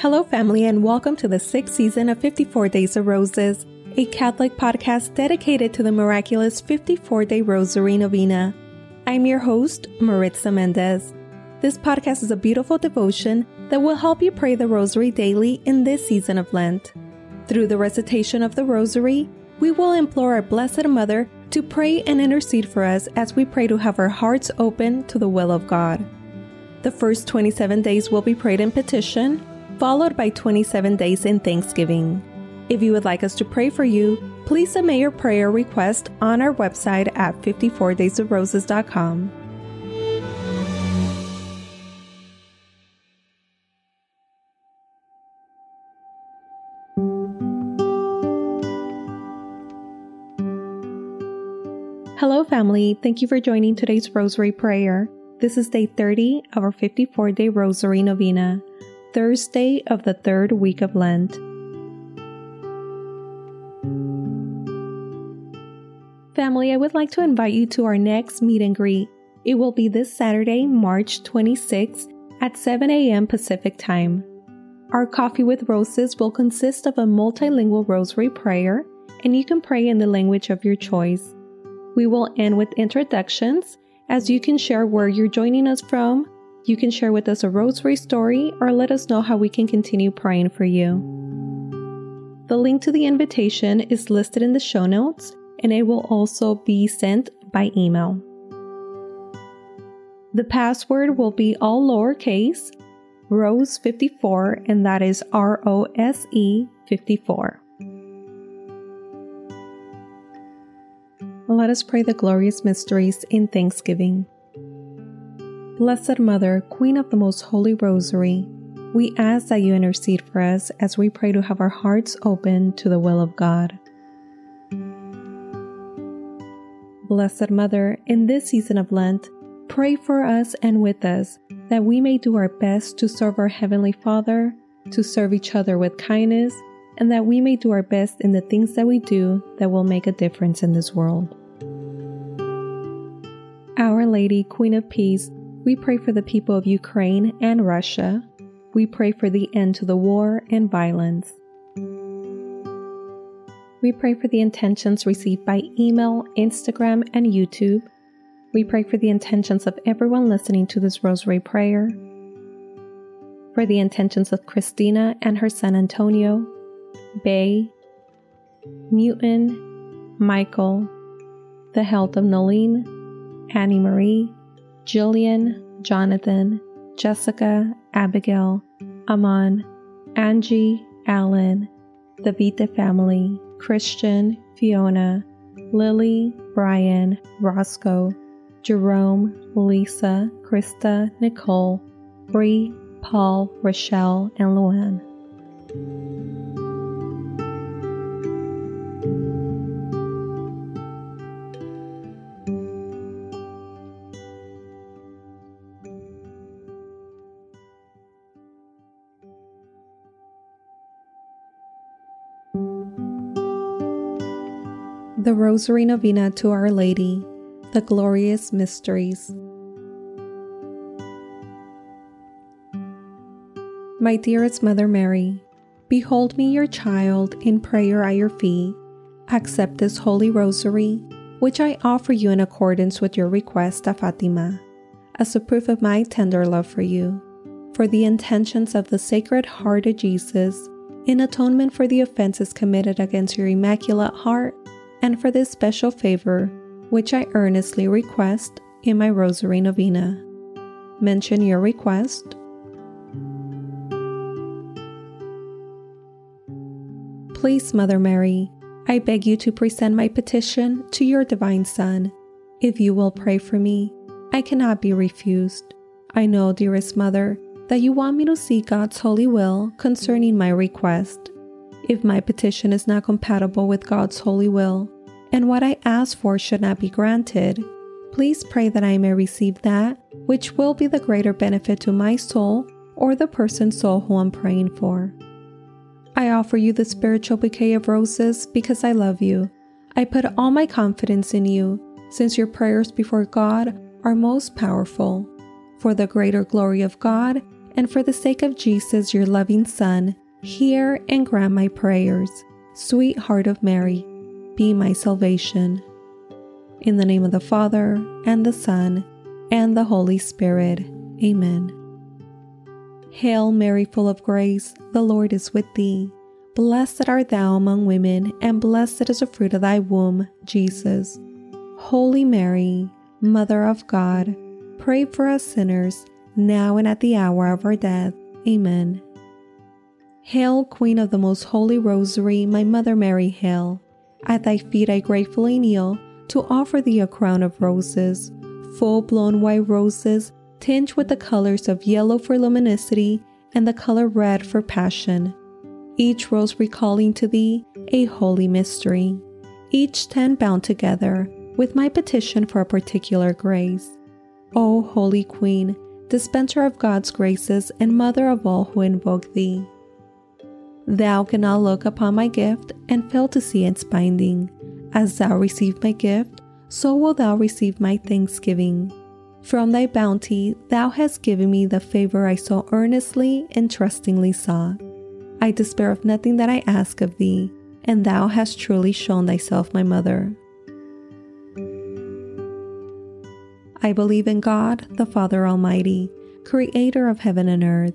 Hello, family, and welcome to the sixth season of 54 Days of Roses, a Catholic podcast dedicated to the miraculous 54 day Rosary Novena. I'm your host, Maritza Mendez. This podcast is a beautiful devotion that will help you pray the Rosary daily in this season of Lent. Through the recitation of the Rosary, we will implore our Blessed Mother to pray and intercede for us as we pray to have our hearts open to the will of God. The first 27 days will be prayed in petition, followed by 27 days in thanksgiving. If you would like us to pray for you, please submit your prayer request on our website at 54daysofroses.com. Hello, family. Thank you for joining today's Rosary Prayer. This is day 30 of our 54 day Rosary Novena. Thursday of the third week of Lent. Family, I would like to invite you to our next meet and greet. It will be this Saturday, March 26th at 7 a.m. Pacific Time. Our Coffee with Roses will consist of a multilingual rosary prayer, and you can pray in the language of your choice. We will end with introductions, as you can share where you're joining us from, you can share with us a rosary story or let us know how we can continue praying for you. The link to the invitation is listed in the show notes and it will also be sent by email. The password will be all lowercase, Rose54, and that is R O S E 54. Let us pray the glorious mysteries in thanksgiving. Blessed Mother, Queen of the Most Holy Rosary, we ask that you intercede for us as we pray to have our hearts open to the will of God. Blessed Mother, in this season of Lent, pray for us and with us that we may do our best to serve our Heavenly Father, to serve each other with kindness, and that we may do our best in the things that we do that will make a difference in this world. Our Lady, Queen of Peace, we pray for the people of Ukraine and Russia. We pray for the end to the war and violence. We pray for the intentions received by email, Instagram, and YouTube. We pray for the intentions of everyone listening to this rosary prayer. For the intentions of Christina and her son Antonio, Bay, Newton, Michael, the health of Nolene, Annie Marie, Jillian, Jonathan, Jessica, Abigail, Aman, Angie, Alan, the Vita family, Christian, Fiona, Lily, Brian, Roscoe, Jerome, Lisa, Krista, Nicole, Bree, Paul, Rochelle, and Luann. The Rosary Novena to Our Lady, the Glorious Mysteries. My dearest Mother Mary, behold me your child in prayer at your feet. Accept this holy rosary, which I offer you in accordance with your request of Fatima, as a proof of my tender love for you, for the intentions of the Sacred Heart of Jesus, in atonement for the offenses committed against your Immaculate Heart and for this special favor, which I earnestly request in my Rosary Novena. Mention your request. Please, Mother Mary, I beg you to present my petition to your Divine Son. If you will pray for me, I cannot be refused. I know, dearest Mother, that you want me to seek God's holy will concerning my request. If my petition is not compatible with God's holy will, and what I ask for should not be granted, please pray that I may receive that which will be the greater benefit to my soul or the person's soul who I'm praying for. I offer you the spiritual bouquet of roses because I love you. I put all my confidence in you, since your prayers before God are most powerful. For the greater glory of God and for the sake of Jesus, your loving Son, hear and grant my prayers. Sweet Heart of Mary, be my salvation. In the name of the Father, and the Son, and the Holy Spirit. Amen. Hail Mary, full of grace, the Lord is with thee. Blessed art thou among women, and blessed is the fruit of thy womb, Jesus. Holy Mary, Mother of God, pray for us sinners, now and at the hour of our death. Amen. Hail, Queen of the Most Holy Rosary, my Mother Mary, hail. At thy feet I gratefully kneel to offer thee a crown of roses, full blown white roses tinged with the colors of yellow for luminosity and the color red for passion, each rose recalling to thee a holy mystery, each ten bound together with my petition for a particular grace. O Holy Queen, dispenser of God's graces and mother of all who invoke thee. Thou cannot look upon my gift and fail to see its binding. As thou receive my gift, so will thou receive my thanksgiving. From thy bounty, thou hast given me the favor I so earnestly and trustingly sought. I despair of nothing that I ask of thee, and thou hast truly shown thyself my mother. I believe in God, the Father Almighty, creator of heaven and earth,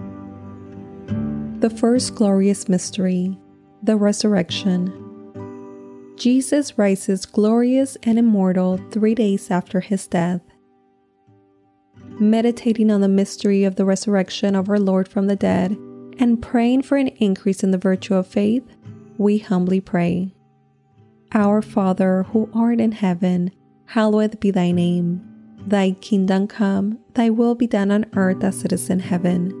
The first glorious mystery, the resurrection. Jesus rises glorious and immortal three days after his death meditating on the mystery of the resurrection of our Lord from the dead, and praying for an increase in the virtue of faith, we humbly pray. Our Father, who art in heaven, hallowed be thy name. Thy kingdom come, thy will be done on earth as it is in heaven.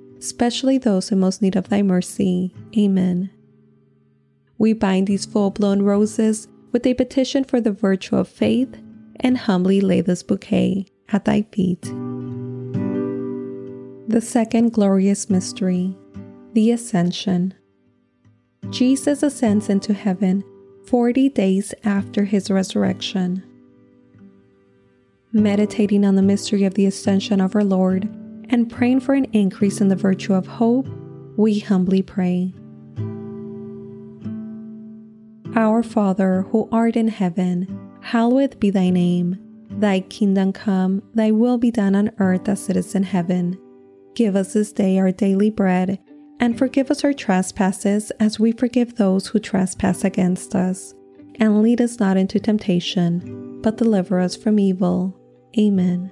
especially those in most need of thy mercy. Amen. We bind these full blown roses with a petition for the virtue of faith and humbly lay this bouquet at thy feet. The second glorious mystery, the Ascension. Jesus ascends into heaven 40 days after his resurrection. Meditating on the mystery of the ascension of our Lord, and praying for an increase in the virtue of hope, we humbly pray. Our Father, who art in heaven, hallowed be thy name. Thy kingdom come, thy will be done on earth as it is in heaven. Give us this day our daily bread, and forgive us our trespasses as we forgive those who trespass against us. And lead us not into temptation, but deliver us from evil. Amen.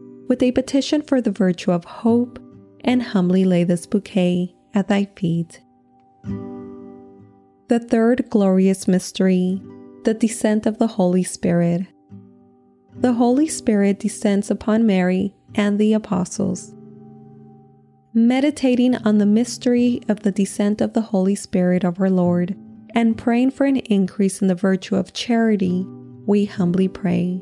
with a petition for the virtue of hope and humbly lay this bouquet at thy feet. The third glorious mystery, the descent of the Holy Spirit. The Holy Spirit descends upon Mary and the apostles. Meditating on the mystery of the descent of the Holy Spirit of our Lord and praying for an increase in the virtue of charity, we humbly pray.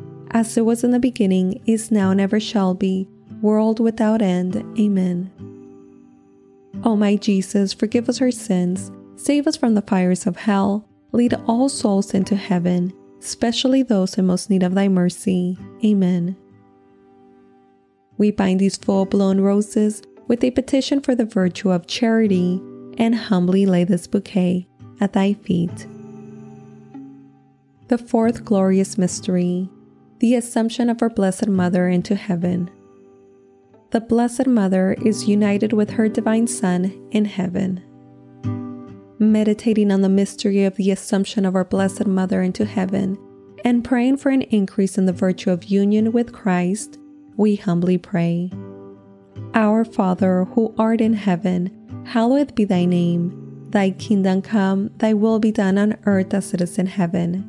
as it was in the beginning, is now, and ever shall be, world without end. Amen. O my Jesus, forgive us our sins Save us from the fires of hell. Lead all souls into heaven, especially those in most need of thy mercy. Amen. We bind these full blown roses with a petition for the virtue of charity and humbly lay this bouquet at thy feet. The fourth glorious mystery, the Assumption of our Blessed Mother into heaven. The Blessed Mother is united with her Divine Son in heaven meditating on the mystery of the Assumption of our Blessed Mother into heaven, and praying for an increase in the virtue of union with Christ, we humbly pray. Our Father, who art in heaven, hallowed be thy name. Thy kingdom come, thy will be done on earth as it is in heaven.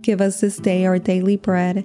Give us this day our daily bread,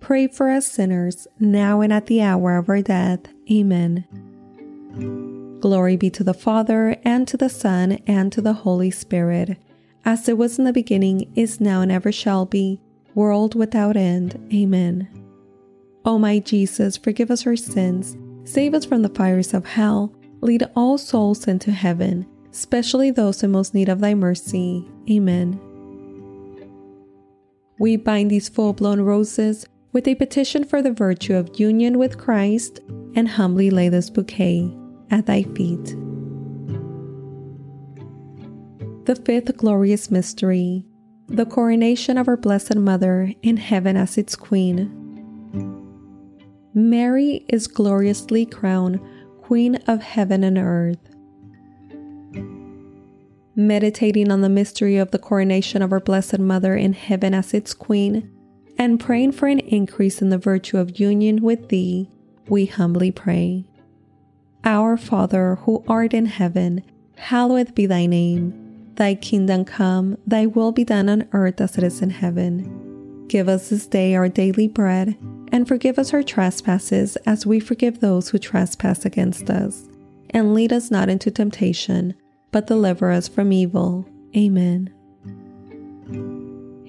pray for us sinners, now and at the hour of our death. Amen. Glory be to the Father, and to the Son, and to the Holy Spirit, as it was in the beginning, is now, and ever shall be, world without end. Amen. O my Jesus, forgive us our sins, save us from the fires of hell, lead all souls into heaven, especially those in most need of thy mercy. Amen. We bind these full blown roses with a petition for the virtue of union with Christ and humbly lay this bouquet at thy feet. The fifth glorious mystery, the coronation of our Blessed Mother in heaven as its Queen. Mary is gloriously crowned Queen of heaven and earth. Meditating on the mystery of the coronation of our Blessed Mother in heaven as its Queen, and praying for an increase in the virtue of union with Thee, we humbly pray. Our Father, who art in heaven, hallowed be thy name. Thy kingdom come, thy will be done on earth as it is in heaven. Give us this day our daily bread, and forgive us our trespasses as we forgive those who trespass against us. And lead us not into temptation, but deliver us from evil. Amen.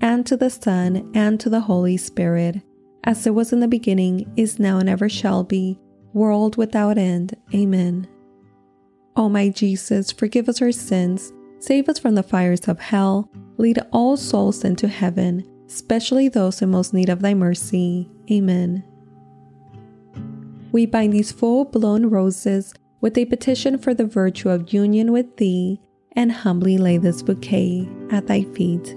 and to the Son, and to the Holy Spirit, as it was in the beginning, is now, and ever shall be, world without end. Amen. O my Jesus, forgive us our sins, save us from the fires of hell, lead all souls into heaven, especially those in most need of thy mercy. Amen. We bind these full blown roses with a petition for the virtue of union with thee, and humbly lay this bouquet at thy feet.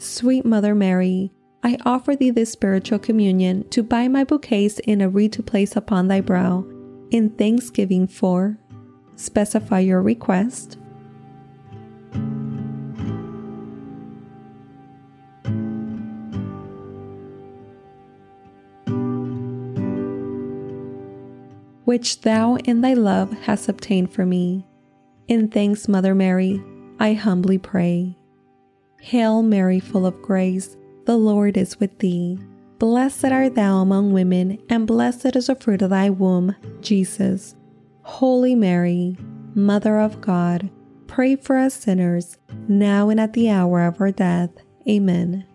Sweet Mother Mary, I offer thee this spiritual communion to buy my bouquets in a wreath to place upon thy brow, in thanksgiving for. Specify your request. which thou in thy love hast obtained for me. In thanks, Mother Mary, I humbly pray. Hail Mary, full of grace, the Lord is with thee. Blessed art thou among women, and blessed is the fruit of thy womb, Jesus. Holy Mary, Mother of God, pray for us sinners, now and at the hour of our death. Amen.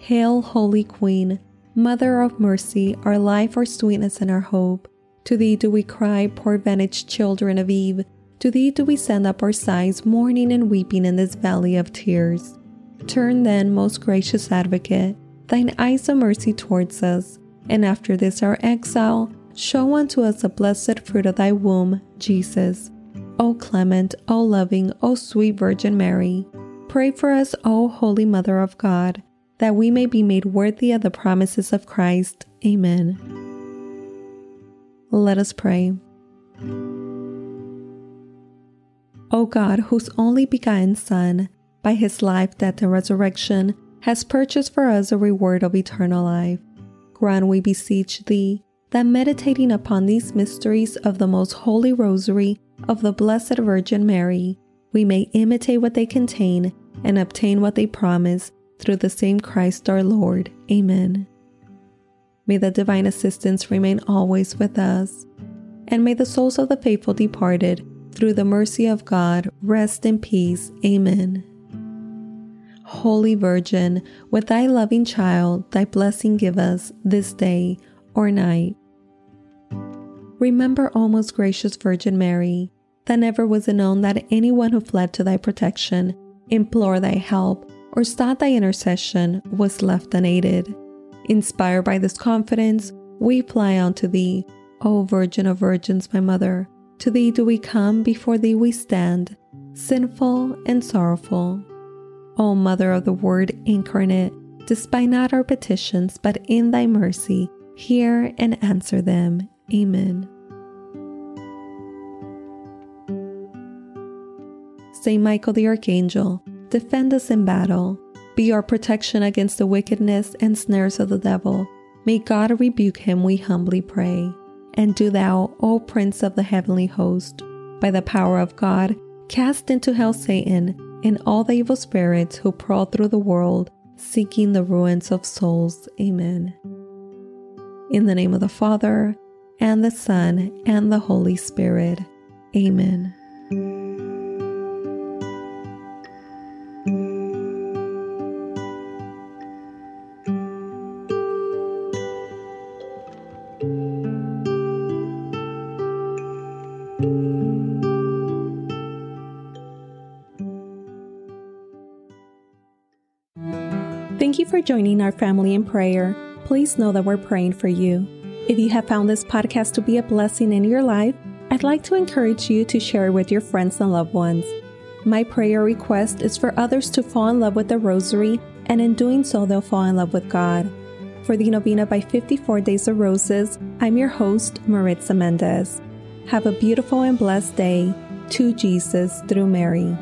Hail, Holy Queen, Mother of mercy, our life, our sweetness, and our hope. To thee do we cry, poor vanished children of Eve. To thee do we send up our sighs, mourning and weeping in this valley of tears. Turn then, most gracious advocate, thine eyes of mercy towards us, and after this our exile, show unto us the blessed fruit of thy womb, Jesus. O clement, O loving, O sweet Virgin Mary, pray for us, O Holy Mother of God that we may be made worthy of the promises of Christ. Amen. Let us pray. O God, whose only begotten Son, by his life, death, and resurrection, has purchased for us a reward of eternal life, grant, we beseech thee, that meditating upon these mysteries of the most holy rosary of the Blessed Virgin Mary, we may imitate what they contain and obtain what they promise through the same Christ our Lord. Amen. May the divine assistance remain always with us, and may the souls of the faithful departed, through the mercy of God, rest in peace. Amen. Holy Virgin, with thy loving child, thy blessing give us this day or night. Remember, O most gracious Virgin Mary, that never was it known that anyone who fled to thy protection, implored thy help, or sought thy intercession was left unaided. Inspired by this confidence, we fly unto thee, O Virgin of Virgins, my Mother. To thee do we come, before thee we stand, sinful and sorrowful. O Mother of the Word incarnate, despise not our petitions, but in thy mercy hear and answer them. Amen. Saint Michael the Archangel, Defend us in battle. Be our protection against the wickedness and snares of the devil. May God rebuke him, we humbly pray. And do thou, O Prince of the heavenly host, by the power of God, cast into hell Satan and all the evil spirits who prowl through the world, seeking the ruins of souls. Amen. In the name of the Father, and the Son, and the Holy Spirit. Amen. Joining our family in prayer. Please know that we're praying for you. If you have found this podcast to be a blessing in your life, I'd like to encourage you to share it with your friends and loved ones. My prayer request is for others to fall in love with the Rosary, and in doing so, they'll fall in love with God. For the Novena by 54 Days of Roses, I'm your host, Maritza Mendez. Have a beautiful and blessed day. To Jesus through Mary.